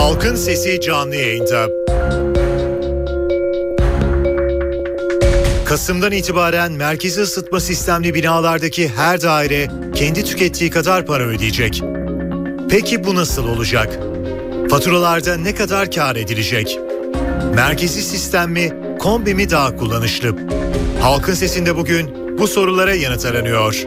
Halkın Sesi canlı yayında. Kasım'dan itibaren merkezi ısıtma sistemli binalardaki her daire kendi tükettiği kadar para ödeyecek. Peki bu nasıl olacak? Faturalarda ne kadar kar edilecek? Merkezi sistem mi, kombi mi daha kullanışlı? Halkın Sesi'nde bugün bu sorulara yanıt aranıyor.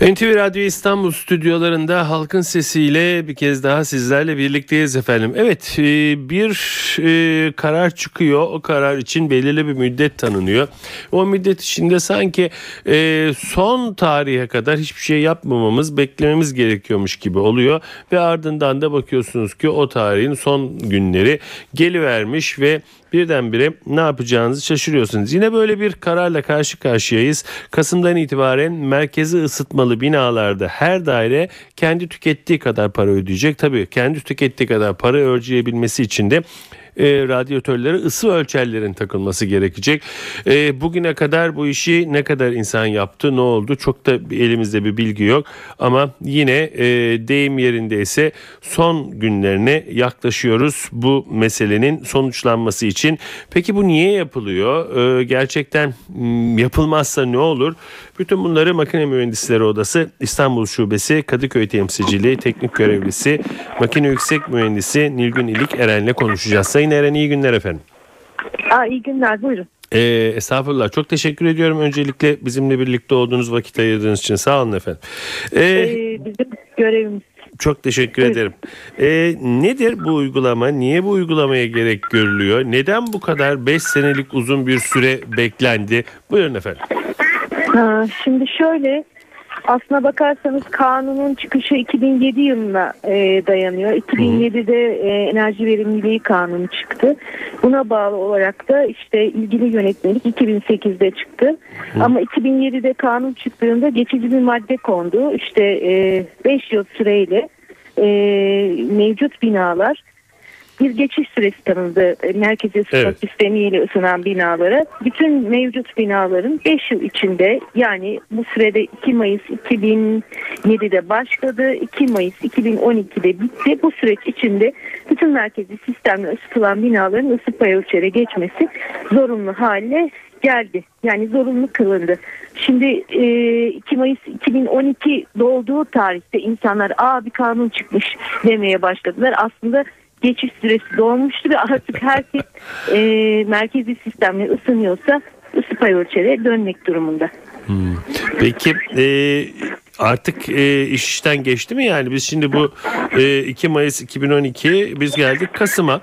NTV Radyo İstanbul stüdyolarında halkın sesiyle bir kez daha sizlerle birlikteyiz efendim. Evet e, bir e, karar çıkıyor. O karar için belirli bir müddet tanınıyor. O müddet içinde sanki e, son tarihe kadar hiçbir şey yapmamamız, beklememiz gerekiyormuş gibi oluyor. Ve ardından da bakıyorsunuz ki o tarihin son günleri gelivermiş ve birdenbire ne yapacağınızı şaşırıyorsunuz. Yine böyle bir kararla karşı karşıyayız. Kasım'dan itibaren merkezi ısıtmalı binalarda her daire kendi tükettiği kadar para ödeyecek. Tabii kendi tükettiği kadar para ödeyebilmesi için de e, radyatörlere ısı ölçerlerin takılması gerekecek. E, bugüne kadar bu işi ne kadar insan yaptı ne oldu çok da elimizde bir bilgi yok ama yine e, deyim yerindeyse son günlerine yaklaşıyoruz bu meselenin sonuçlanması için. Peki bu niye yapılıyor? E, gerçekten yapılmazsa ne olur? Bütün bunları Makine Mühendisleri Odası İstanbul Şubesi Kadıköy Temsilciliği Teknik Görevlisi Makine Yüksek Mühendisi Nilgün İlik Eren'le konuşacağız. Sayın Eren iyi günler efendim. Aa, iyi günler buyurun. Ee, estağfurullah çok teşekkür ediyorum öncelikle bizimle birlikte olduğunuz vakit ayırdığınız için sağ olun efendim. Ee, ee, bizim görevimiz. Çok teşekkür Buyurun. ederim. Ee, nedir bu uygulama? Niye bu uygulamaya gerek görülüyor? Neden bu kadar 5 senelik uzun bir süre beklendi? Buyurun efendim. Şimdi şöyle aslına bakarsanız kanunun çıkışı 2007 yılına e, dayanıyor. 2007'de e, enerji verimliliği kanunu çıktı. Buna bağlı olarak da işte ilgili yönetmelik 2008'de çıktı. Hı. Ama 2007'de kanun çıktığında geçici bir madde kondu. İşte 5 e, yıl süreyle e, mevcut binalar bir geçiş süresi tanındı e, merkezi ısıtma evet. sistemiyle ısınan binalara. Bütün mevcut binaların 5 yıl içinde yani bu sürede 2 Mayıs 2007'de başladı. 2 Mayıs 2012'de bitti. Bu süreç içinde bütün merkezi sistemle ısıtılan binaların ısı pay ölçere geçmesi zorunlu hale geldi. Yani zorunlu kılındı. Şimdi e, 2 Mayıs 2012 dolduğu tarihte insanlar aa bir kanun çıkmış demeye başladılar. Aslında geçiş süresi dolmuştu ve artık herkes e, merkezi sistemle ısınıyorsa ısı pay ölçere dönmek durumunda. Hmm. Peki e, artık e, iş işten geçti mi yani biz şimdi bu e, 2 Mayıs 2012 biz geldik Kasım'a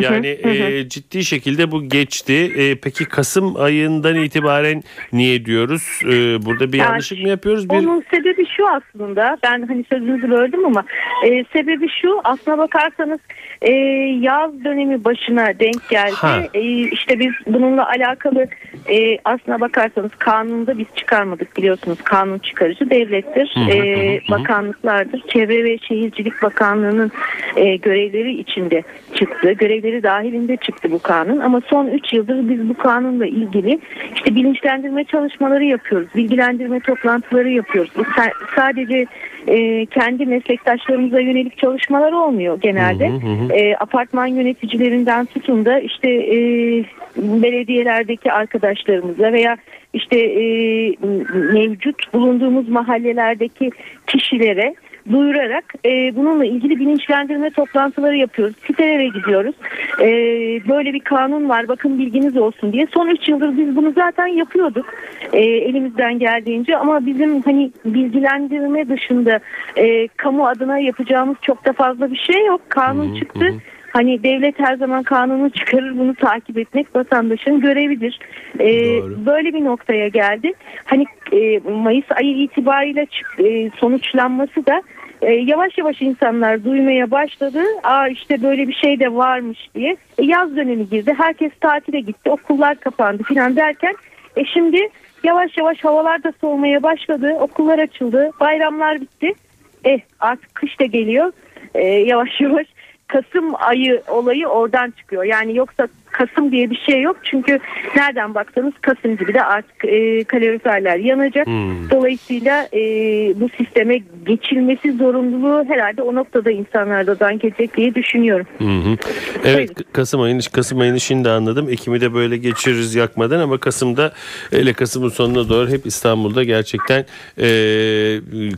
yani e, ciddi şekilde bu geçti e, peki Kasım ayından itibaren niye diyoruz e, burada bir yanlışlık mı yapıyoruz? Bir... Onun sebebi şu aslında ben hani sözünüzü böldüm ama e, sebebi şu aslına bakarsanız e, yaz dönemi başına denk geldi e, işte biz bununla alakalı e, aslına bakarsanız kanunda biz çıkarmadık biliyorsunuz kanun çıkarıcı devlet devlettir, hı hı, e, bakanlıklardır. Çevre ve Şehircilik Bakanlığı'nın e, görevleri içinde çıktı. Görevleri dahilinde çıktı bu kanun. Ama son 3 yıldır biz bu kanunla ilgili işte bilinçlendirme çalışmaları yapıyoruz. Bilgilendirme toplantıları yapıyoruz. Sadece e, kendi meslektaşlarımıza yönelik çalışmalar olmuyor genelde. Hı hı hı. E, apartman yöneticilerinden tutun da işte e, belediyelerdeki arkadaşlarımıza veya işte e, mevcut bulunduğumuz mahallelerdeki kişilere duyurarak e, bununla ilgili bilinçlendirme toplantıları yapıyoruz. Sitelere gidiyoruz. E, böyle bir kanun var bakın bilginiz olsun diye. Son 3 yıldır biz bunu zaten yapıyorduk e, elimizden geldiğince ama bizim hani bilgilendirme dışında e, kamu adına yapacağımız çok da fazla bir şey yok. Kanun çıktı. Hani devlet her zaman kanunu çıkarır bunu takip etmek vatandaşın görevidir. Ee, böyle bir noktaya geldi. Hani e, Mayıs ayı itibariyle e, sonuçlanması da e, yavaş yavaş insanlar duymaya başladı. Aa işte böyle bir şey de varmış diye. E, yaz dönemi girdi. Herkes tatile gitti. Okullar kapandı filan derken e şimdi yavaş yavaş havalar da soğumaya başladı. Okullar açıldı. Bayramlar bitti. Eh artık kış da geliyor. Ee, yavaş yavaş Kasım ayı olayı oradan çıkıyor. Yani yoksa Kasım diye bir şey yok. Çünkü nereden baksanız Kasım gibi de artık e, kaloriferler yanacak. Hmm. Dolayısıyla e, bu sisteme geçilmesi zorunluluğu herhalde o noktada insanlardan gelecek diye düşünüyorum. Hı hı. Evet Kasım ayını Kasım ayını şimdi anladım. Ekim'i de böyle geçiririz yakmadan ama Kasım'da hele Kasım'ın sonuna doğru hep İstanbul'da gerçekten e,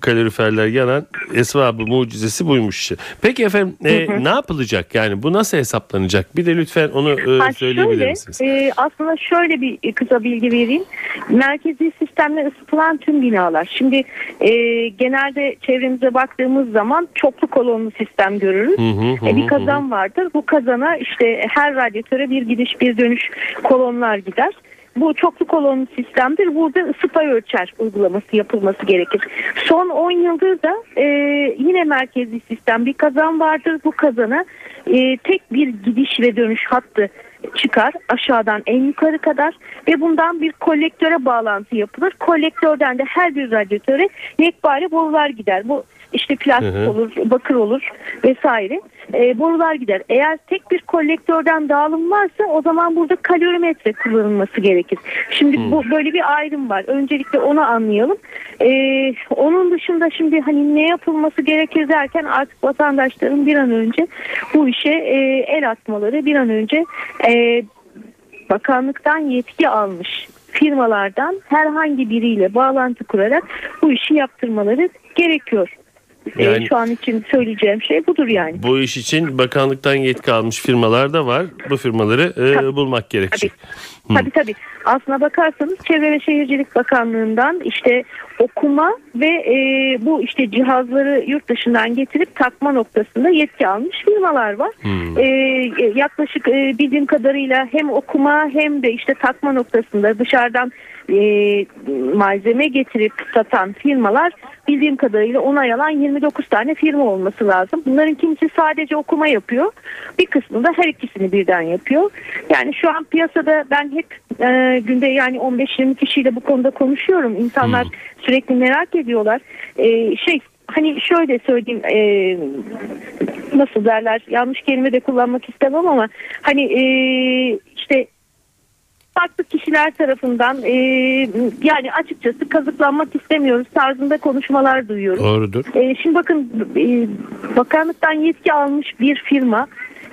kaloriferler yanan esvabı mucizesi buymuş. Peki efendim e, ne yapılacak? Yani bu nasıl hesaplanacak? Bir de lütfen onu e, Ha, söyleyebilir şöyle, misiniz? e, aslında şöyle bir kısa bilgi vereyim. Merkezi sistemle ısıtılan tüm binalar. Şimdi e, genelde çevremize baktığımız zaman çoklu kolonlu sistem görürüz. Hı hı, hı E, bir hı, kazan vardır. Bu kazana işte her radyatöre bir gidiş bir dönüş kolonlar gider. Bu çoklu kolonlu sistemdir. Burada ısı pay ölçer uygulaması yapılması gerekir. Son 10 yıldır da e, yine merkezi sistem bir kazan vardır. Bu kazana e, tek bir gidiş ve dönüş hattı çıkar aşağıdan en yukarı kadar ve bundan bir kolektöre bağlantı yapılır. Kolektörden de her bir radyatöre yekpare borular gider. Bu işte plastik Hı hı. olur, bakır olur vesaire. E, borular gider. Eğer tek bir kolektörden dağılım varsa o zaman burada kalorimetre kullanılması gerekir. Şimdi bu böyle bir ayrım var. Öncelikle onu anlayalım. E, onun dışında şimdi hani ne yapılması gerekir derken artık vatandaşların bir an önce bu işe e, el atmaları bir an önce e, bakanlıktan yetki almış firmalardan herhangi biriyle bağlantı kurarak bu işi yaptırmaları gerekiyor. Yani- şu an için söyleyeceğim şey budur yani. Bu iş için bakanlıktan yetki almış firmalar da var. Bu firmaları e, Tabii. bulmak gerekecek. Hı. Tabii tabii. Aslına bakarsanız Çevre ve Şehircilik Bakanlığı'ndan işte okuma ve e, bu işte cihazları yurt dışından getirip takma noktasında yetki almış firmalar var. Hmm. E, yaklaşık e, bildiğim kadarıyla hem okuma hem de işte takma noktasında dışarıdan e, malzeme getirip satan firmalar bildiğim kadarıyla onay alan 29 tane firma olması lazım. Bunların kimisi sadece okuma yapıyor. Bir kısmı da her ikisini birden yapıyor. Yani şu an piyasada ben hep e, günde yani 15-20 kişiyle bu konuda konuşuyorum. İnsanlar sürekli merak ediyorlar. E, şey hani şöyle söyleyeyim e, nasıl derler yanlış kelime de kullanmak istemem ama hani e, işte farklı kişiler tarafından e, yani açıkçası kazıklanmak istemiyoruz tarzında konuşmalar duyuyoruz. Doğrudur. E, şimdi bakın e, bakanlıktan yetki almış bir firma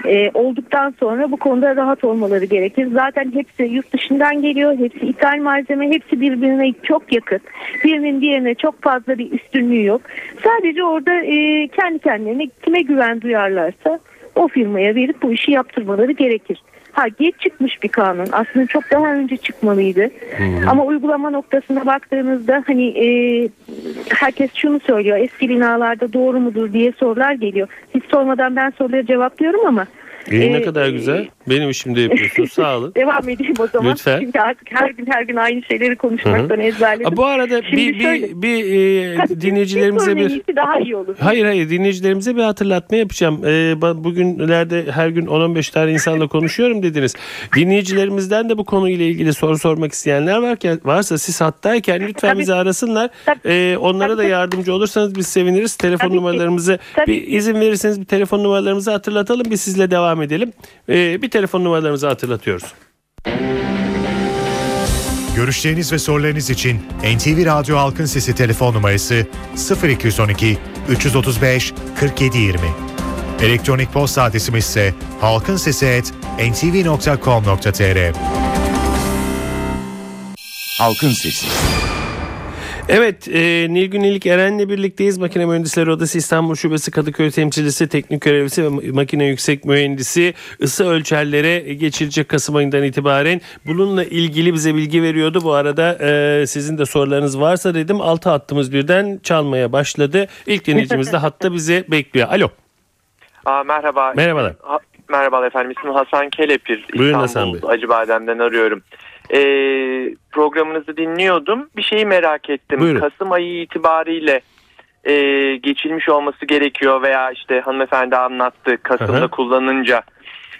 e, olduktan sonra bu konuda rahat olmaları gerekir. Zaten hepsi yurt dışından geliyor. Hepsi ithal malzeme. Hepsi birbirine çok yakın. Birinin diğerine çok fazla bir üstünlüğü yok. Sadece orada e, kendi kendilerine kime güven duyarlarsa o firmaya verip bu işi yaptırmaları gerekir. Ha geç çıkmış bir kanun. Aslında çok daha önce çıkmalıydı. Ama uygulama noktasına baktığınızda hani e, herkes şunu söylüyor. Eski binalarda doğru mudur diye sorular geliyor. Hiç sormadan ben soruları cevaplıyorum ama İyi ne e, kadar güzel. Benim işimde yapıyorsunuz. Sağ olun. Devam edeyim o zaman. Lütfen. Çünkü artık her gün her gün aynı şeyleri konuşmaktan ezberledim. Aa, bu arada Şimdi bir, bir, şöyle. bir e, Tabii siz- dinleyicilerimize bir... daha iyi olur. Hayır hayır dinleyicilerimize bir hatırlatma yapacağım. Ee, bugünlerde her gün 10-15 tane insanla konuşuyorum dediniz. Dinleyicilerimizden de bu konuyla ilgili soru sormak isteyenler varken varsa siz hattayken lütfen Tabii. bizi arasınlar. Tabii. Ee, onlara Tabii, da yardımcı olursanız biz seviniriz. Telefon Tabii numaralarımızı Tabii bir izin verirseniz bir telefon numaralarımızı hatırlatalım. Biz sizle devam edelim. Ee, bir telefon numaralarımızı hatırlatıyoruz. Görüşleriniz ve sorularınız için NTV Radyo Halkın Sesi telefon numarası 0212 335 4720. Elektronik posta adresimiz ise halkinsesi@ntv.com.tr. Halkın Sesi. Evet, e, Nilgün İlik Eren'le birlikteyiz. Makine Mühendisleri Odası İstanbul Şubesi Kadıköy Temsilcisi, Teknik Görevlisi ve Makine Yüksek Mühendisi ısı ölçerlere geçilecek Kasım ayından itibaren. Bununla ilgili bize bilgi veriyordu. Bu arada e, sizin de sorularınız varsa dedim. Altı hattımız birden çalmaya başladı. İlk dinleyicimiz de hatta bizi bekliyor. Alo. Aa, merhaba. Merhabalar. Ha, merhabalar efendim. İsmim Hasan Kelepir. Buyurun İstanbul Hasan Bey. Acıbadem'den arıyorum. Ee, programınızı dinliyordum. Bir şeyi merak ettim. Buyurun. Kasım ayı itibariyle e, geçilmiş olması gerekiyor veya işte hanımefendi anlattı. Kasım'da hı. kullanınca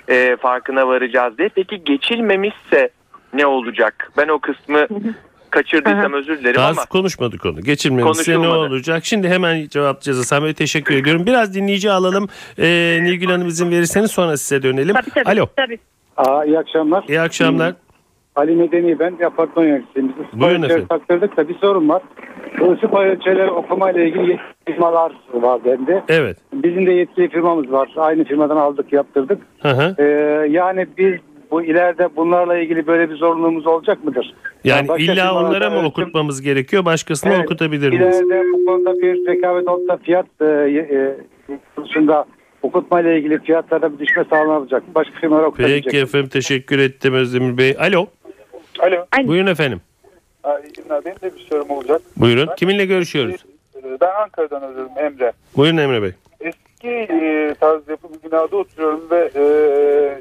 e, farkına varacağız diye. Peki geçilmemişse ne olacak? Ben o kısmı kaçırdıysam özür dilerim Daha ama konuşmadık onu. Geçirmemesi ne olacak? Şimdi hemen cevaplayacağız Hasan Bey. Teşekkür ediyorum. Biraz dinleyici alalım. Ee, Nilgün Hanım izin verirseniz sonra size dönelim. Tabii tabii. Alo. tabii. Aa, iyi akşamlar. İyi akşamlar. Ali Medeni ben bir apartman yöneticisiyim. Buyurun efendim. taktırdık da bir sorun var. Bu payı ölçüleri okumayla ilgili yetkili firmalar var bende. Evet. Bizim de yetkili firmamız var. Aynı firmadan aldık yaptırdık. Hı hı. Ee, yani biz bu ileride bunlarla ilgili böyle bir zorunluluğumuz olacak mıdır? Yani başka illa onlara mı okutmamız gerekiyor? Başkasına Evet, okutabilir miyiz? İleride bu konuda bir rekabet olsa fiyat e, e, konusunda okutmayla ilgili fiyatlarda bir düşme sağlanacak. Başka firmalar okutabilecek. Peki efendim teşekkür ettim Özdemir Bey. Alo. Alo. Buyurun efendim. İyi günler. Benim de bir sorum olacak. Buyurun. Kiminle görüşüyoruz? Ee, Ben Ankara'dan arıyorum Emre. Buyurun Emre Bey. Eski e, tarz yapı bir binada oturuyorum ve e,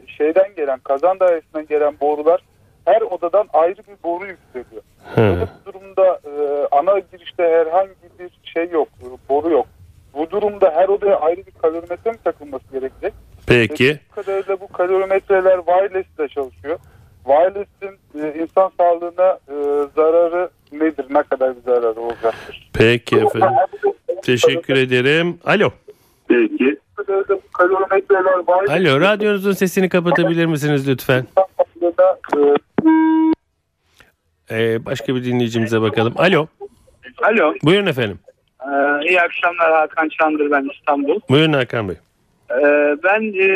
şeyden gelen, kazan dairesinden gelen borular her odadan ayrı bir boru yükseliyor. Böyle bir durumda e, ana girişte herhangi bir şey yok, e, boru yok. Bu durumda her odaya ayrı bir kalorimetre mi takılması gerekecek? Peki. Bu kadarıyla bu kalorimetreler wireless ile çalışıyor. Wireless'in e, insan sağlığına e, zararı nedir? Ne kadar bir zararı olacaktır? Peki efendim. Teşekkür ederim. Alo. Peki. Alo. Radyonuzun sesini kapatabilir misiniz lütfen? Ee, başka bir dinleyicimize bakalım. Alo. Alo, Buyurun efendim. ee, iyi akşamlar Hakan Çandır ben İstanbul. Buyurun Hakan Bey. Ee, ben ee,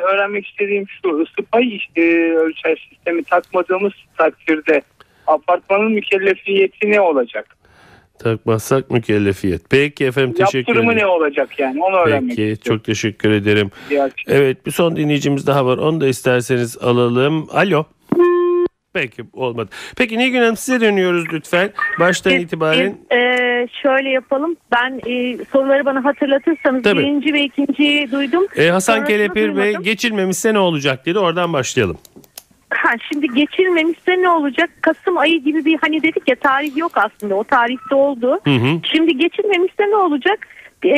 öğrenmek istediğim şu, ısı pay işte, ölçer sistemi takmadığımız takdirde apartmanın mükellefiyeti ne olacak? Takmazsak mükellefiyet. Peki efendim teşekkür Yaptırımı ne ederim. olacak yani onu öğrenmek Peki istiyorum. çok teşekkür ederim. Evet bir son dinleyicimiz daha var. Onu da isterseniz alalım. Alo. Peki olmadı. Peki Nilgün Hanım size dönüyoruz lütfen. Baştan Biz- itibaren biz, e, şöyle yapalım. Ben e, soruları bana hatırlatırsanız Tabii. birinci ve ikinciyi duydum. e, Hasan Sonrasını Kelepir Bey geçilmemişse ne olacak dedi. Oradan başlayalım. Ha, şimdi geçilmemişse ne olacak? Kasım ayı gibi bir hani dedik ya tarih yok aslında. O tarihte oldu. Hı hı. Şimdi geçilmemişse ne olacak? Ee,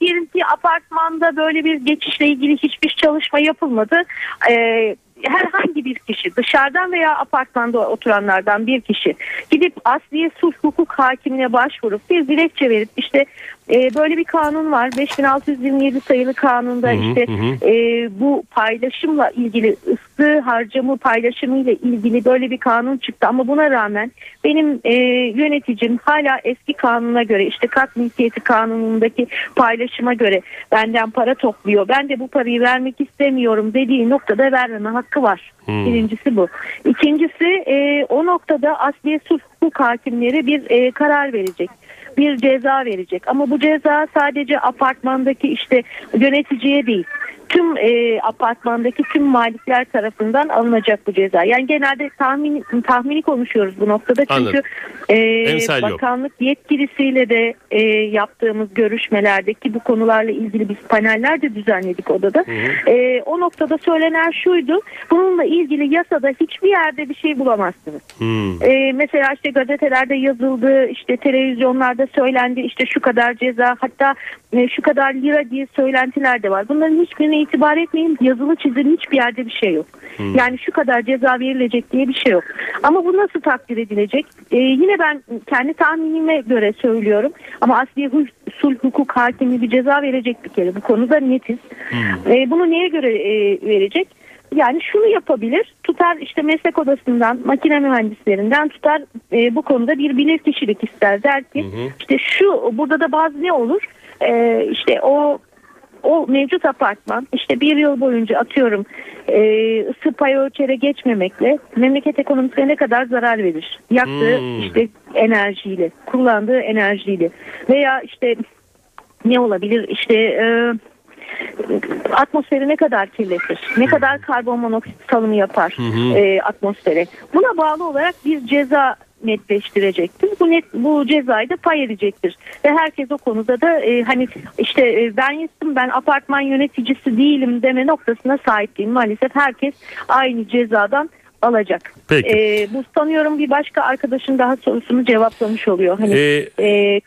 diyelim ki apartmanda böyle bir geçişle ilgili hiçbir çalışma yapılmadı. Ee, herhangi bir kişi dışarıdan veya apartmanda oturanlardan bir kişi gidip asliye sulh hukuk hakimine başvurup bir dilekçe verip işte e, böyle bir kanun var. 5627 sayılı kanunda Hı hı, işte hı e, bu paylaşımla ilgili ısı harcamı paylaşımıyla ilgili böyle bir kanun çıktı. Ama buna rağmen benim e, yöneticim hala eski kanuna göre işte kat mülkiyeti kanunundaki paylaşıma göre benden para topluyor. Ben de bu parayı vermek istemiyorum dediği noktada vermeme hakkı var. Hmm. Birincisi bu. İkincisi e, o noktada asliye sulh hukuk hakimleri bir e, karar verecek bir ceza verecek. Ama bu ceza sadece apartmandaki işte yöneticiye değil tüm e, apartmandaki tüm malikler tarafından alınacak bu ceza. Yani genelde tahmin tahmini konuşuyoruz bu noktada çünkü Anladım. e, Emsal yok. bakanlık yetkilisiyle de e, yaptığımız görüşmelerdeki bu konularla ilgili biz paneller de düzenledik odada. E, o noktada söylenen şuydu. Bununla ilgili yasada hiçbir yerde bir şey bulamazsınız. Ee, mesela işte gazetelerde yazıldı, işte televizyonlarda söylendi, işte şu kadar ceza, hatta e, şu kadar lira diye söylentiler de var. Bunların hiçbirine itibar etmeyin. Yazılı çizili hiçbir yerde bir şey yok. Yani şu kadar ceza verilecek diye bir şey yok. Ama bu nasıl takdir edilecek? Ee, yine ben kendi tahminime göre söylüyorum. Ama asli sulh hukuk hakimi bir ceza verecek bir kere. Bu konuda netiz. Ee, bunu neye göre e, verecek? Yani şunu yapabilir, tutar işte meslek odasından, makine mühendislerinden tutar e, bu konuda bir bilir kişilik ister. Der ki işte şu burada da bazı ne olur? E, işte o o mevcut apartman işte bir yıl boyunca atıyorum e, ısı pay ölçere geçmemekle memleket ekonomisine ne kadar zarar verir? Yaktığı Hmm. işte enerjiyle, kullandığı enerjiyle veya işte ne olabilir? İşte e, atmosferi ne kadar kirletir? Ne kadar karbon monoksit salımı yapar e, atmosfere? Buna bağlı olarak bir ceza netleştirecektir. Bu net bu cezayı da pay edecektir. Ve herkes o konuda da e, hani işte e, ben yıktım ben apartman yöneticisi değilim deme noktasına sahip değil. Maalesef herkes aynı cezadan alacak. Peki. E, bu sanıyorum bir başka arkadaşın daha sorusunu cevaplamış oluyor. Hani Ee, e,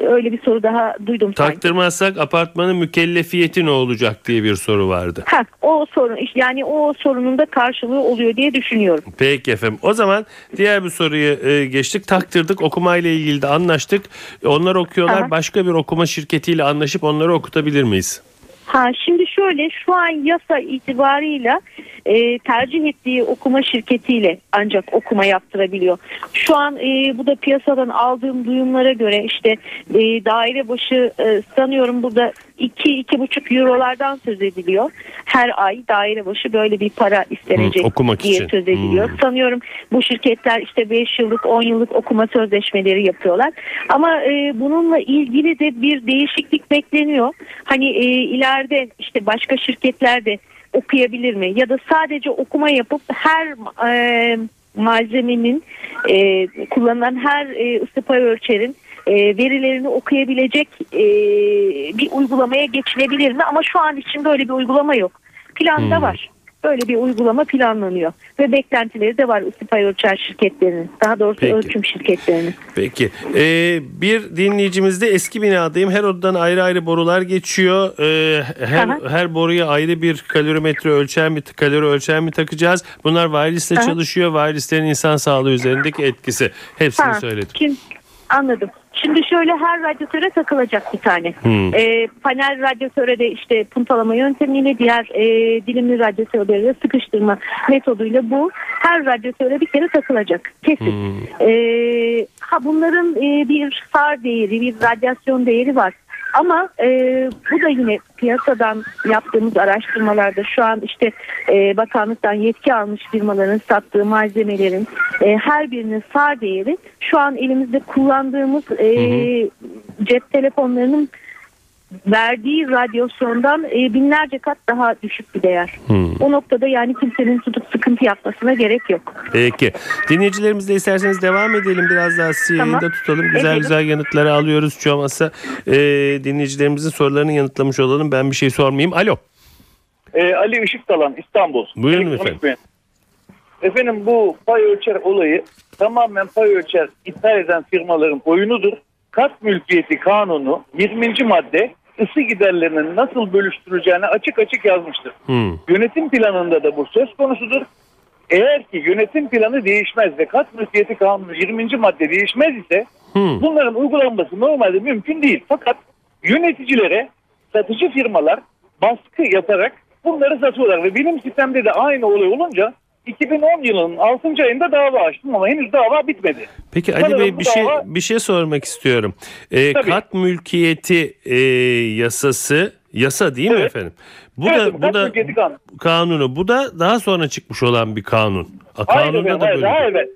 Öyle bir soru daha duydum. sanki. Taktırmazsak apartmanın mükellefiyeti ne olacak diye bir soru vardı. Ha, o sorun yani o sorunun da karşılığı oluyor diye düşünüyorum. Peki efendim. O zaman diğer bir soruyu e, geçtik. Taktırdık. Okumayla ilgili de anlaştık. Onlar okuyorlar. Aha. Başka bir okuma şirketiyle anlaşıp onları okutabilir miyiz? Ha şimdi şöyle şu an yasa itibarıyla e, tercih ettiği okuma şirketiyle ancak okuma yaptırabiliyor. Şu an e, bu da piyasadan aldığım duyumlara göre işte e, daire başı e, sanıyorum burada 2-2,5 eurolardan söz ediliyor. Her ay daire başı böyle bir para istenecek okumak diye için. söz ediliyor. Hı. Sanıyorum bu şirketler işte 5 yıllık 10 yıllık okuma sözleşmeleri yapıyorlar. Ama e, bununla ilgili de bir değişiklik bekleniyor. Hani e, ileride işte başka şirketler de okuyabilir mi? Ya da sadece okuma yapıp her e, malzemenin e, kullanılan her e, ısı pay ölçerin e, verilerini okuyabilecek e, bir uygulamaya geçilebilir mi? Ama şu an için böyle bir uygulama yok. Planda Hmm. var. Böyle bir uygulama planlanıyor ve beklentileri de var ısı pay ölçer şirketlerinin. Daha doğrusu Peki. ölçüm şirketlerinin. Peki. Ee, bir dinleyicimiz de eski binadayım. Her odadan ayrı ayrı borular geçiyor. Ee, her Aha. her boruya ayrı bir kalorimetre ölçer mi, kalori ölçer mi takacağız? Bunlar wireless'le Aha. çalışıyor. Wireless'lerin insan sağlığı üzerindeki etkisi. Hepsini Ha, söyledim. Şimdi, anladım. Şimdi şöyle her radyatöre takılacak bir tane. Hmm. Ee, panel radyatöre de işte puntalama yöntemiyle diğer e, dilimli radyatörleri de sıkıştırma metoduyla bu her radyatöre bir kere takılacak. Kesin. Hmm. Ee, ha bunların e, bir SAR değeri, bir radyasyon değeri var. Ama e, bu da yine piyasadan yaptığımız araştırmalarda şu an işte e, bakanlıktan yetki almış firmaların sattığı malzemelerin e, her birinin SAR değeri şu an elimizde kullandığımız e, cep telefonlarının verdiği radyasyondan e, binlerce kat daha düşük bir değer. Hmm. O noktada yani kimsenin tutup sıkıntı yapmasına gerek yok. Peki. Dinleyicilerimizle isterseniz devam edelim. Biraz daha sizi Tamam. yayında tutalım. Güzel Edelim. güzel yanıtları alıyoruz. Şu olmazsa e, dinleyicilerimizin sorularını yanıtlamış olalım. Ben bir şey sormayayım. Alo. Ee, Ali Işıktalan İstanbul. Buyurun Elektronik efendim. mühendis. Efendim bu pay ölçer olayı tamamen pay ölçer ithal eden firmaların oyunudur. Kat mülkiyeti kanunu 20. madde ısı giderlerinin nasıl bölüştürüleceğini açık açık yazmıştır. Hmm. Yönetim planında da bu söz konusudur. Eğer ki yönetim planı değişmez ve kat mülkiyeti kanunu 20. madde değişmez ise Hmm. bunların uygulanması normalde mümkün değil. Fakat yöneticilere satıcı firmalar baskı yaparak bunları satıyorlar ve benim sistemde de aynı olay olunca 2010 yılının 6. ayında dava açtım ama henüz dava bitmedi. Peki Ali Sanırım Bey bir şey dava- bir şey sormak istiyorum. Ee, Tabii. kat mülkiyeti e, yasası yasa değil mi Evet. efendim? Bu Evet, da bu da kanunu. kanunu. Bu da daha sonra çıkmış olan bir kanun. A, Hayır Kanunda efendim, da hayır, böyle. daha evvel.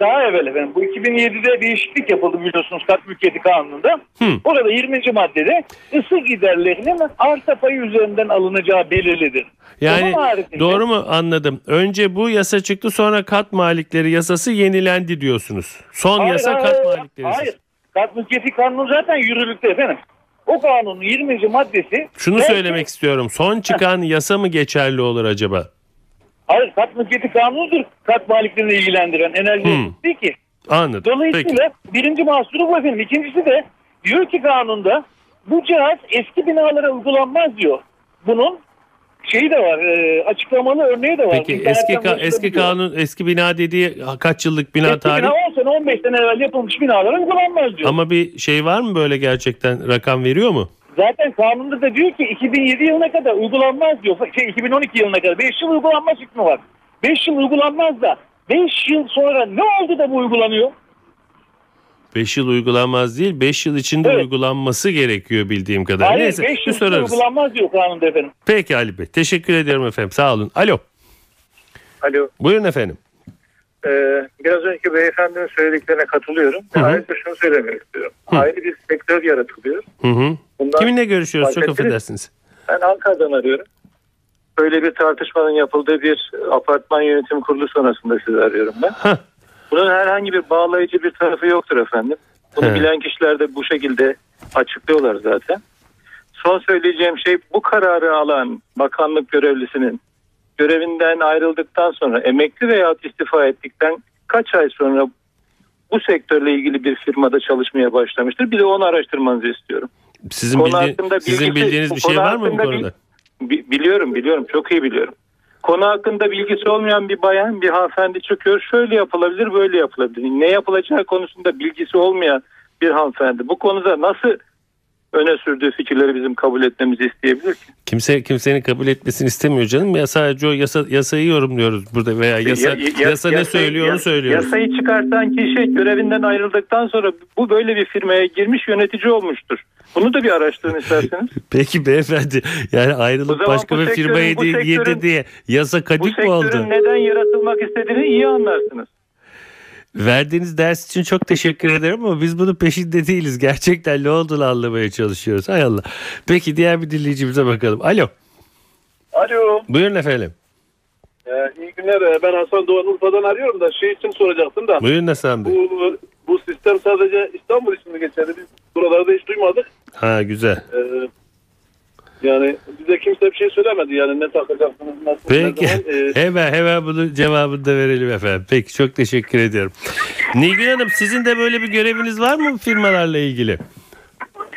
Daha evvel efendim. Bu 2007'de değişiklik yapıldı biliyorsunuz kat mülkiyeti kanununda. Hı. Orada 20. maddede ısı giderlerinin arsa payı üzerinden alınacağı belirlidir. Yani haricinde- doğru mu anladım? Önce bu yasa çıktı sonra kat malikleri yasası yenilendi diyorsunuz. Son Hayır, yasa hayır, kat hayır. malikleri yasası. Hayır. Kat mülkiyeti kanunu zaten yürürlükte efendim. O kanunun 20. maddesi Şunu belki- söylemek istiyorum. Son çıkan yasa mı geçerli olur acaba? Hayır kat mülkiyeti kanunudur. Kat maliklerini ilgilendiren enerji Hmm. değil ki. Anladım. Peki. Dolayısıyla birinci mahsuru bu efendim. İkincisi de diyor ki kanunda bu cihaz eski binalara uygulanmaz diyor. Bunun şeyi de var e, açıklamalı örneği de var. Peki eski ka- eski ulaşılabiliyor. kanun eski bina dediği kaç yıllık bina Eski tarih? bina 10 sene 15 sene evvel yapılmış binalara uygulanmaz diyor. Ama bir şey var mı böyle gerçekten rakam veriyor mu? Zaten kanunda da diyor ki 2007 yılına kadar uygulanmaz diyor. Şey 2012 yılına kadar 5 yıl uygulanmaz hükmü var. 5 yıl uygulanmaz da 5 yıl sonra ne oldu da bu uygulanıyor? 5 yıl uygulanmaz değil 5 yıl içinde Evet. uygulanması gerekiyor bildiğim kadarıyla. Hayır Neyse 5 bir yıl sorarız. uygulanmaz diyor kanunda efendim. Peki Ali Bey teşekkür ediyorum efendim sağ olun. Alo Alo. buyurun efendim. Ee, biraz önceki beyefendinin söylediklerine katılıyorum. Hı hı. Ayrıca şunu söylemek istiyorum. Hı. Ayrı bir sektör yaratılıyor. Hı hı. Bundan Kiminle görüşüyoruz çok affedersiniz. Ben Ankara'dan arıyorum. Böyle bir tartışmanın yapıldığı bir apartman yönetim kurulu sonrasında sizi arıyorum ben. Hah. Bunun herhangi bir bağlayıcı bir tarafı yoktur efendim. Bunu He. bilen kişiler de bu şekilde açıklıyorlar zaten. Son söyleyeceğim şey bu kararı alan bakanlık görevlisinin görevinden ayrıldıktan sonra emekli veya istifa ettikten kaç ay sonra bu sektörle ilgili bir firmada çalışmaya başlamıştır. Bir de onu araştırmanızı istiyorum. Sizin, Konu bildi- hakkında sizin bilgisi- bildiğiniz bir şey var mı bu konuda? Bi- biliyorum biliyorum çok iyi biliyorum. Konu hakkında bilgisi olmayan bir bayan bir hanımefendi çıkıyor şöyle yapılabilir böyle yapılabilir. Ne yapılacağı konusunda bilgisi olmayan bir hanımefendi bu konuda nasıl öne sürdüğü fikirleri bizim kabul etmemizi isteyebilir ki? Kimse kimsenin kabul etmesini istemiyor canım. Ya sadece o yasa, yasayı yorumluyoruz burada veya yasa, Ya- ya- yasa ne yasayı- söylüyor onu ya- söylüyoruz. Yasayı çıkartan kişi görevinden ayrıldıktan sonra bu böyle bir firmaya girmiş yönetici olmuştur. Bunu da bir araştırın isterseniz. Peki beyefendi yani ayrılıp başka bu bir sektörün- firmaya bu di- sektörün- girdi diye yasa bu kadik mi sektörün oldu? neden yaratılmak istediğini iyi anlarsınız. Verdiğiniz ders için çok teşekkür ederim ama biz bunun peşinde değiliz. Gerçekten ne olduğunu anlamaya çalışıyoruz. Hay Allah. Peki diğer bir dinleyicimize bakalım. Alo. Alo. Buyurun efendim. Ee, iyi günler. Ee, Ben Hasan Doğan Urfa'dan arıyorum da şey için soracaktım da. Buyurun Hasan Bey. Bu, bu sistem sadece İstanbul için mi geçerli? Biz buralarda hiç duymadık. Ha güzel. Ee, yani bize kimse bir şey söylemedi. Yani ne takacaksınız, nasıl, Peki. ne zaman. Ee, Hemen hemen bunu cevabını da verelim efendim. Peki çok teşekkür ediyorum. Nilgün Hanım sizin de böyle bir göreviniz var mı firmalarla ilgili?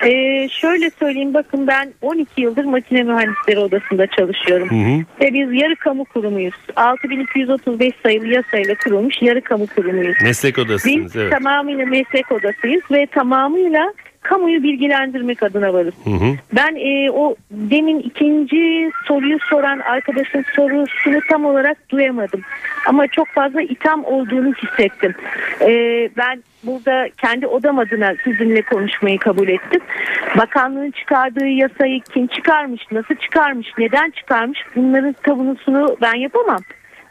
Ee, şöyle söyleyeyim bakın ben 12 yıldır makine mühendisleri odasında çalışıyorum. Hı hı. Ve biz yarı kamu kurumuyuz. 6235 sayılı yasayla kurulmuş yarı kamu kurumuyuz. Meslek odasısınız Biz evet. tamamıyla meslek odasıyız ve tamamıyla kamuyu bilgilendirmek adına varız. Hı hı. Ben e, o demin ikinci soruyu soran arkadaşın sorusunu tam olarak duyamadım. Ama çok fazla itham olduğunu hissettim. E, ben burada kendi odam adına sizinle konuşmayı kabul ettim. Bakanlığın çıkardığı yasayı kim çıkarmış, nasıl çıkarmış, neden çıkarmış bunların savunusunu ben yapamam.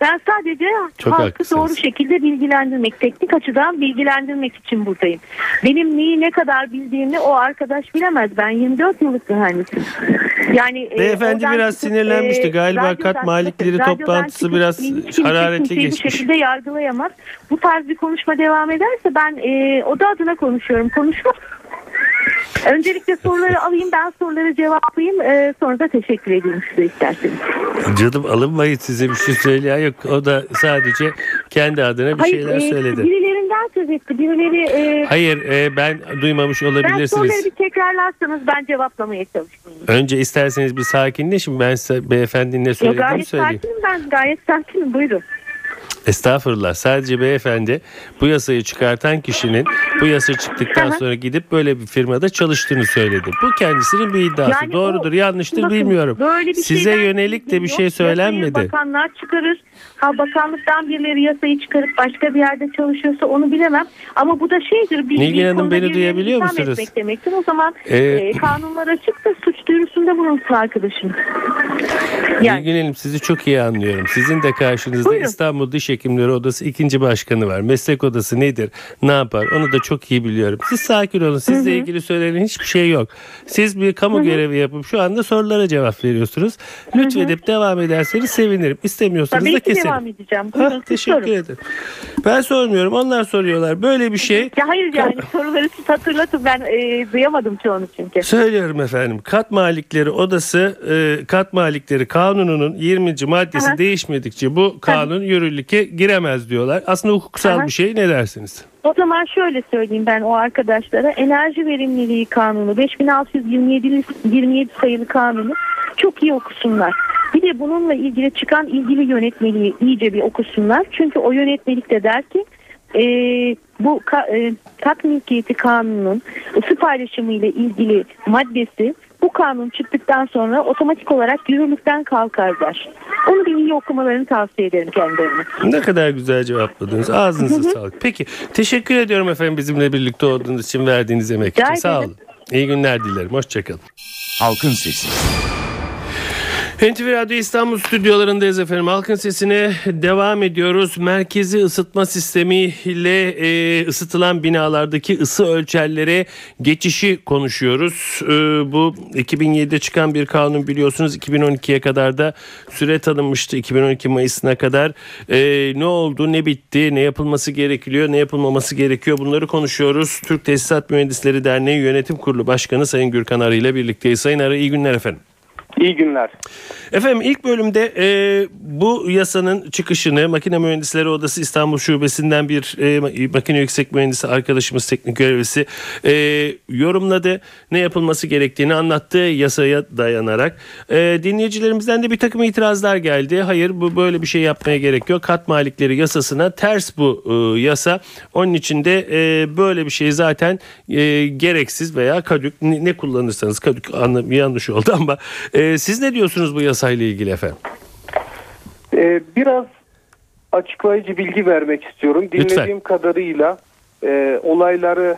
Ben sadece Çok halkı haklısınız. doğru şekilde bilgilendirmek, teknik açıdan bilgilendirmek için buradayım. Benim neyi ne kadar bildiğimi o arkadaş bilemez. Ben 24 yıllık mühendisim. Yani e, Beyefendi oradan biraz çıkıp, sinirlenmişti. Galiba radyodan kat malikleri çıkıp- toplantısı radyodan biraz çıkıp hiç hararetli geçmiş. Bu şekilde yargılayamaz. Bu tarz bir konuşma devam ederse ben e, oda adına konuşuyorum. Konuşmam. Öncelikle soruları alayım ben soruları cevaplayayım e, sonra da teşekkür edeyim size isterseniz. Canım alınmayın size bir şey söyleyen yok. O da sadece kendi adına bir şeyler e, söyledi. birilerinden söz etti. Birileri e, Hayır e, ben duymamış ben soruları olabilirsiniz. bir tekrarlarsanız ben cevaplamaya çalışayım. Önce isterseniz bir sakinleşin. Ben size beyefendinin ne söylediğini gayet söyleyeyim. sakinim ben gayet sakinim buyurun. Estağfurullah. Sadece beyefendi bu yasayı çıkartan kişinin bu yasa çıktıktan hı. sonra gidip böyle bir firmada çalıştığını söyledi. Bu kendisinin bir iddiası. Yani Doğrudur, o- yanlıştır Bakın, bilmiyorum. bir Size yönelik de bir şey yok. söylenmedi. Yasayı bakanlar çıkarır. Ha bakanlıktan birileri yasayı çıkarıp başka bir yerde çalışıyorsa onu bilemem. Ama bu da şeydir. Bir, Nilgün Hanım, beni duyabiliyor musunuz? etmek demektir. O zaman Ee, e, kanunlar açıktır. Suç duyurusunda bulunsun arkadaşım. Yani Nilgün Hanım sizi çok iyi anlıyorum. Sizin de karşınızda Buyurun. İstanbul Diş Hekimleri Odası ikinci başkanı var. Meslek odası nedir? Ne yapar? Onu da çok iyi biliyorum. Siz sakin olun. Sizle ilgili söylenen hiçbir şey yok. Siz bir kamu görevi yapıp şu anda sorulara cevap veriyorsunuz. Lütfedip devam ederseniz sevinirim. İstemiyorsanız tabii da keselim. devam edeceğim. Buyurun, teşekkür sorun. ederim. Ben sormuyorum. Onlar soruyorlar. Böyle bir şey Ya hayır yani soruları siz hatırlatın. Ben e, duyamadım çoğunu çünkü. Söylüyorum efendim. Kat Malikleri Odası e, Kat Malikleri Kanunu'nun 20. maddesi Aha. değişmedikçe bu kanun yürürlüke giremez diyorlar. Aslında hukuksal Aha. bir şey ne dersiniz? O zaman şöyle söyleyeyim ben o arkadaşlara. Enerji verimliliği kanunu 5627 27 sayılı kanunu çok iyi okusunlar. Bir de bununla ilgili çıkan ilgili yönetmeliği iyice bir okusunlar. Çünkü o yönetmelikte der ki e, bu ka, e, kat mülkiyeti kanunun ısı paylaşımı ile ilgili maddesi bu kanun çıktıktan sonra otomatik olarak yürürlükten kalkar der. Onu bir iyi okumalarını tavsiye ederim kendilerine. Ne kadar güzel cevapladınız. Ağzınıza sağlık. Peki teşekkür ediyorum efendim bizimle birlikte olduğunuz için verdiğiniz emek için. Sağ olun. İyi günler dilerim. Hoşçakalın. Halkın Sesi. NTV Radyo İstanbul stüdyolarındayız efendim. Halkın sesine devam ediyoruz. Merkezi ısıtma sistemiyle e, ısıtılan binalardaki ısı ölçerlere geçişi konuşuyoruz. E, bu 2007'de çıkan bir kanun biliyorsunuz. 2012'ye kadar da süre tanınmıştı. 2012 Mayıs'ına kadar E, ne oldu, ne bitti, ne yapılması gerekiyor, ne yapılmaması gerekiyor bunları konuşuyoruz. Türk Tesisat Mühendisleri Derneği Yönetim Kurulu Başkanı Sayın Gürkan Arı ile birlikteyiz. Sayın Arı iyi günler efendim. İyi günler. Efendim ilk bölümde e, bu yasanın çıkışını Makine Mühendisleri Odası İstanbul Şubesi'nden bir e, makine yüksek mühendisi arkadaşımız teknik görevlisi e, yorumladı. Ne yapılması gerektiğini anlattı yasaya dayanarak. E, dinleyicilerimizden de bir takım itirazlar geldi. Hayır bu böyle bir şey yapmaya gerek yok. Kat malikleri yasasına ters bu e, yasa. Onun için de e, böyle bir şey zaten e, gereksiz veya kadük ne, ne kullanırsanız kadük anlam yanlış oldu ama e, siz ne diyorsunuz bu yasayla ilgili efendim? Ee, biraz açıklayıcı bilgi vermek istiyorum. Dinlediğim Lütfen. kadarıyla e, olayları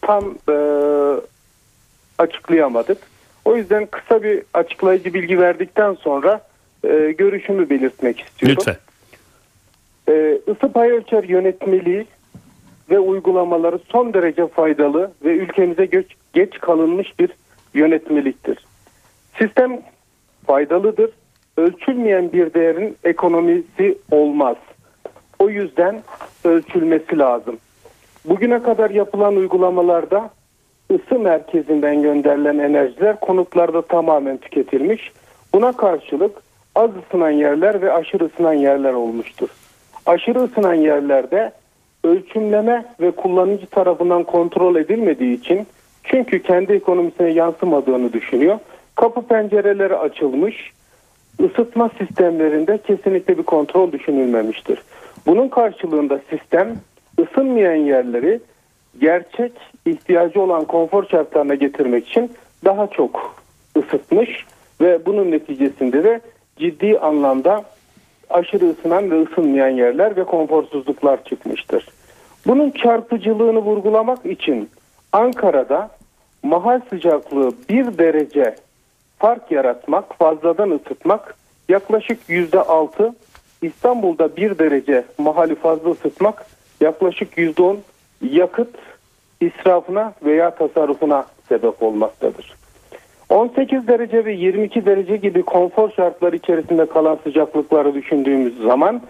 tam e, açıklayamadık. O yüzden kısa bir açıklayıcı bilgi verdikten sonra e, görüşümü belirtmek istiyorum. Lütfen. E, ısı pay ölçer yönetmeliği ve uygulamaları son derece faydalı ve ülkemize geç, geç kalınmış bir yönetmeliktir. Sistem faydalıdır. Ölçülmeyen bir değerin ekonomisi olmaz. O yüzden ölçülmesi lazım. Bugüne kadar yapılan uygulamalarda ısı merkezinden gönderilen enerjiler konutlarda tamamen tüketilmiş. Buna karşılık az ısınan yerler ve aşırı ısınan yerler olmuştur. Aşırı ısınan yerlerde ölçümleme ve kullanıcı tarafından kontrol edilmediği için çünkü kendi ekonomisine yansımadığını düşünüyor. Kapı pencereleri açılmış. Isıtma sistemlerinde kesinlikle bir kontrol düşünülmemiştir. Bunun karşılığında sistem ısınmayan yerleri gerçek ihtiyacı olan konfor şartlarına getirmek için daha çok ısıtmış ve bunun neticesinde de ciddi anlamda aşırı ısınan ve ısınmayan yerler ve konforsuzluklar çıkmıştır. Bunun çarpıcılığını vurgulamak için Ankara'da mahal sıcaklığı bir derece fark yaratmak, fazladan ısıtmak yaklaşık yüzde altı. İstanbul'da bir derece mahali fazla ısıtmak yaklaşık yüzde on yakıt israfına veya tasarrufuna sebep olmaktadır. 18 derece ve 22 derece gibi konfor şartları içerisinde kalan sıcaklıkları düşündüğümüz zaman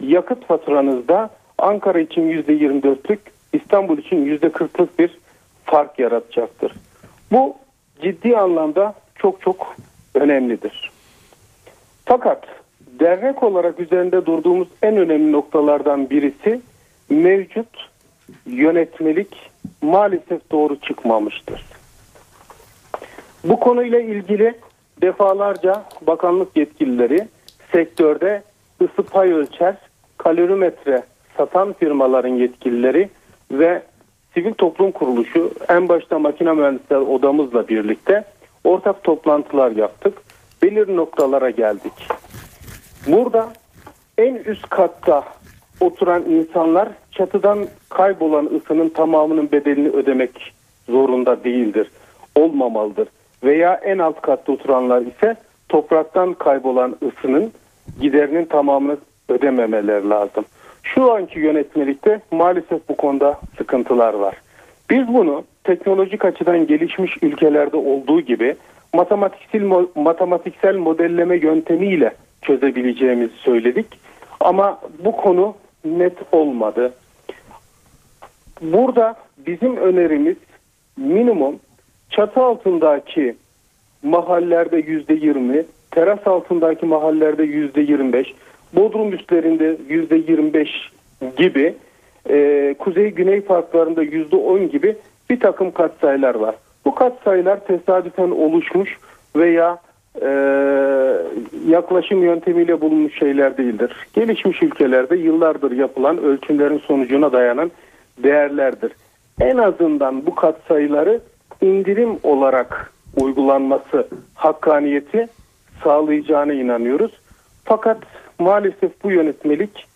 yakıt faturanızda Ankara için %24'lük, İstanbul için %40'lık bir fark yaratacaktır. Bu ciddi anlamda çok çok önemlidir. Fakat dernek olarak üzerinde durduğumuz en önemli noktalardan birisi mevcut yönetmelik maalesef doğru çıkmamıştır. Bu konuyla ilgili defalarca bakanlık yetkilileri sektörde ısı pay ölçer, kalorimetre satan firmaların yetkilileri ve sivil toplum kuruluşu en başta makine mühendisler odamızla birlikte ortak toplantılar yaptık. Belirli noktalara geldik. Burada en üst katta oturan insanlar çatıdan kaybolan ısının tamamının bedelini ödemek zorunda değildir. Olmamalıdır. Veya en alt katta oturanlar ise topraktan kaybolan ısının giderinin tamamını ödememeleri lazım. Şu anki yönetmelikte maalesef bu konuda sıkıntılar var. Biz bunu teknolojik açıdan gelişmiş ülkelerde olduğu gibi matematiksel matematiksel modelleme yöntemiyle çözebileceğimizi söyledik. Ama bu konu net olmadı. Burada bizim önerimiz minimum çatı altındaki mahallelerde yüzde yirmi, teras altındaki mahallelerde yüzde yirmi beş, bodrum üstlerinde yüzde yirmi beş gibi e, kuzey-güney farklarında yüzde on gibi bir takım katsayılar var. Bu katsayılar tesadüfen oluşmuş veya e, yaklaşım yöntemiyle bulunmuş şeyler değildir. Gelişmiş ülkelerde yıllardır yapılan ölçümlerin sonucuna dayanan değerlerdir. En azından bu katsayıları indirim olarak uygulanması hakkaniyeti sağlayacağına inanıyoruz. Fakat maalesef bu yönetmelik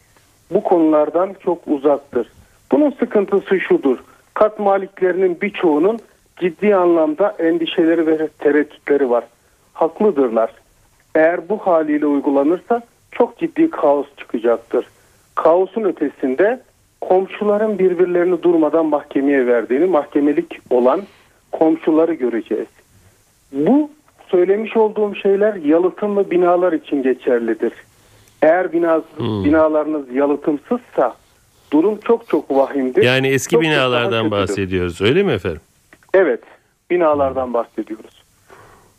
bu konulardan çok uzaktır. Bunun sıkıntısı şudur. Kat maliklerinin birçoğunun ciddi anlamda endişeleri ve tereddütleri var. Haklıdırlar. Eğer bu haliyle uygulanırsa çok ciddi kaos çıkacaktır. Kaosun ötesinde komşuların birbirlerini durmadan mahkemeye verdiğini, mahkemelik olan komşuları göreceğiz. Bu söylemiş olduğum şeyler yalıtımlı binalar için geçerlidir. Eğer binaz, Hmm. binalarınız yalıtımsızsa durum çok çok vahimdir. Yani eski Çok çok binalardan kötüdür. bahsediyoruz öyle mi efendim? Evet, binalardan bahsediyoruz.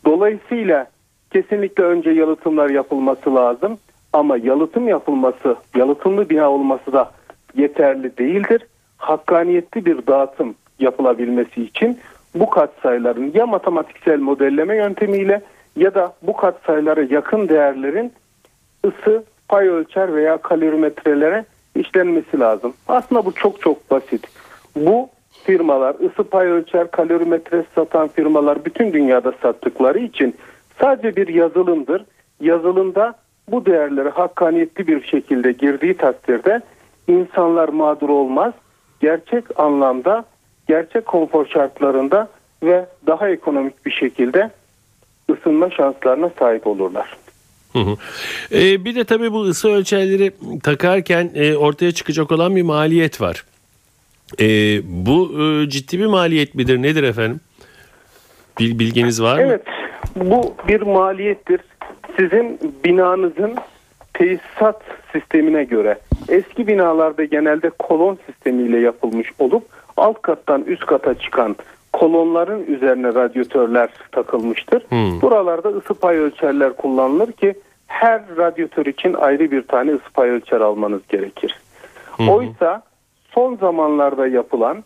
Dolayısıyla kesinlikle önce yalıtımlar yapılması lazım. Ama yalıtım yapılması, yalıtımlı bina olması da yeterli değildir. Hakkaniyetli bir dağıtım yapılabilmesi için bu katsayıların ya matematiksel modelleme yöntemiyle ya da bu katsayılara yakın değerlerin ısı, pay ölçer veya kalorimetrelere işlenmesi lazım. Aslında bu çok çok basit. Bu firmalar ısı pay ölçer, kalorimetre satan firmalar bütün dünyada sattıkları için sadece bir yazılımdır. Yazılımda bu değerleri hakkaniyetli bir şekilde girdiği takdirde insanlar mağdur olmaz. Gerçek anlamda, gerçek konfor şartlarında ve daha ekonomik bir şekilde ısınma şanslarına sahip olurlar. Ee, bir de tabii bu ısı ölçerleri takarken e, ortaya çıkacak olan bir maliyet var. E, bu e, ciddi bir maliyet midir nedir efendim? Bil, bilginiz var mı? Evet bu bir maliyettir. Sizin binanızın tesisat sistemine göre eski binalarda genelde kolon sistemiyle yapılmış olup alt kattan üst kata çıkan kolonların üzerine radyatörler takılmıştır. Hmm. Buralarda ısı pay ölçerler kullanılır ki her radyatör için ayrı bir tane ısı pay ölçer almanız gerekir. Hmm. Oysa son zamanlarda yapılan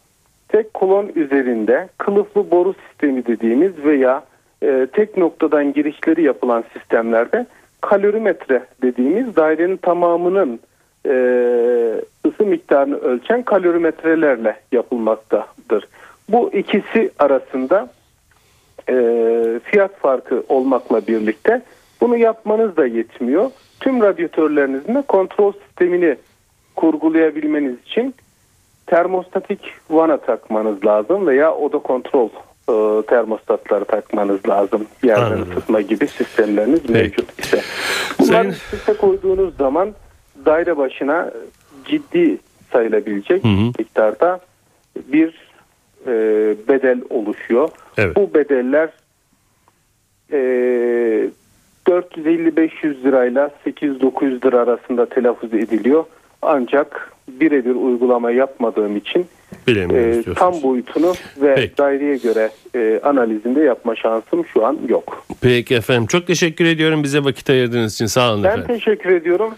tek kolon üzerinde kılıflı boru sistemi dediğimiz veya e, tek noktadan girişleri yapılan sistemlerde kalorimetre dediğimiz dairenin tamamının e, ısı miktarını ölçen kalorimetrelerle yapılmaktadır. Bu ikisi arasında e, fiyat farkı olmakla birlikte bunu yapmanız da yetmiyor. Tüm radyatörlerinizin de kontrol sistemini kurgulayabilmeniz için termostatik vana takmanız lazım veya oda kontrol e, termostatları takmanız lazım. Yerden ısıtma gibi sistemleriniz Peki. mevcut ise. Bunları Sayın... üste koyduğunuz zaman daire başına ciddi sayılabilecek hı hı. miktarda bir e, bedel oluşuyor. Evet. Bu bedeller e, 450-500 lirayla 800-900 lira arasında telaffuz ediliyor. Ancak birebir uygulama yapmadığım için e, tam boyutunu ve Peki. daireye göre e, analizinde yapma şansım şu an yok. Peki efendim çok teşekkür ediyorum bize vakit ayırdığınız için sağ olun ben efendim. Ben teşekkür ediyorum.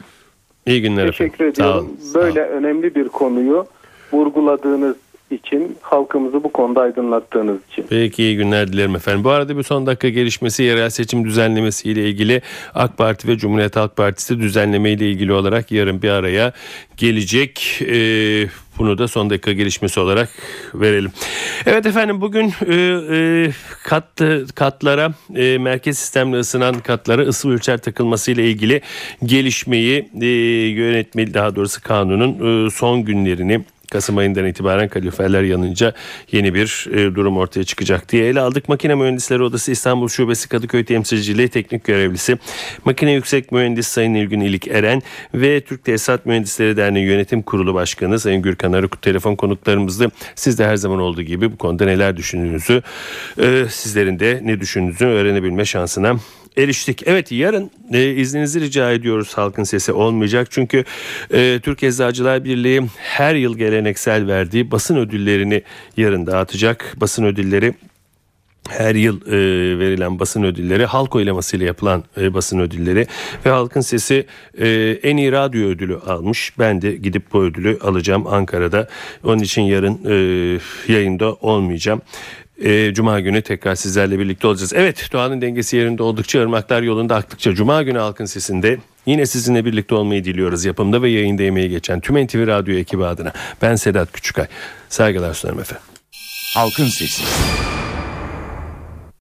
İyi günler teşekkür efendim. ediyorum. Sağ olun. Böyle sağ olun. önemli bir konuyu vurguladığınız için halkımızı bu konuda aydınlattığınız için. Peki iyi günler dilerim efendim. Bu arada bir son dakika gelişmesi yerel seçim düzenlemesi ile ilgili AK Parti ve Cumhuriyet Halk Partisi düzenleme ile ilgili olarak yarın bir araya gelecek. Ee, bunu da son dakika gelişmesi olarak verelim. Evet efendim bugün e, e, kat katlara e, merkez sistemle ısınan katlara ısı ölçer takılması ile ilgili gelişmeyi e, yönetmeli daha doğrusu kanunun e, son günlerini Kasım ayından itibaren kaloriferler yanınca yeni bir e, durum ortaya çıkacak diye ele aldık. Makine Mühendisleri Odası İstanbul Şubesi Kadıköy Temsilciliği Teknik Görevlisi Makine Yüksek Mühendis Sayın İlgün İlik Eren ve Türk Tesisat Mühendisleri Derneği Yönetim Kurulu Başkanı Sayın Gürkan Arıkut telefon konuklarımızdı. Siz de her zaman olduğu gibi bu konuda neler düşündüğünüzü, e, sizlerin de ne düşündüğünüzü öğrenebilme şansına eriştik. Evet yarın e, izninizi rica ediyoruz halkın sesi olmayacak. Çünkü e, Türk Eczacılar Birliği her yıl geleneksel verdiği basın ödüllerini yarın dağıtacak. Basın ödülleri her yıl e, verilen basın ödülleri halk oylamasıyla yapılan e, basın ödülleri ve halkın sesi e, en iyi radyo ödülü almış. Ben de gidip bu ödülü alacağım Ankara'da. Onun için yarın e, yayında olmayacağım. E, Cuma günü tekrar sizlerle birlikte olacağız. Evet doğanın dengesi yerinde oldukça ırmaklar yolunda aktıkça Cuma günü halkın sesinde yine sizinle birlikte olmayı diliyoruz. Yapımda ve yayında emeği geçen tüm NTV Radyo ekibi adına. Ben Sedat Küçükay. Saygılar sunarım efendim. Halkın Sesi.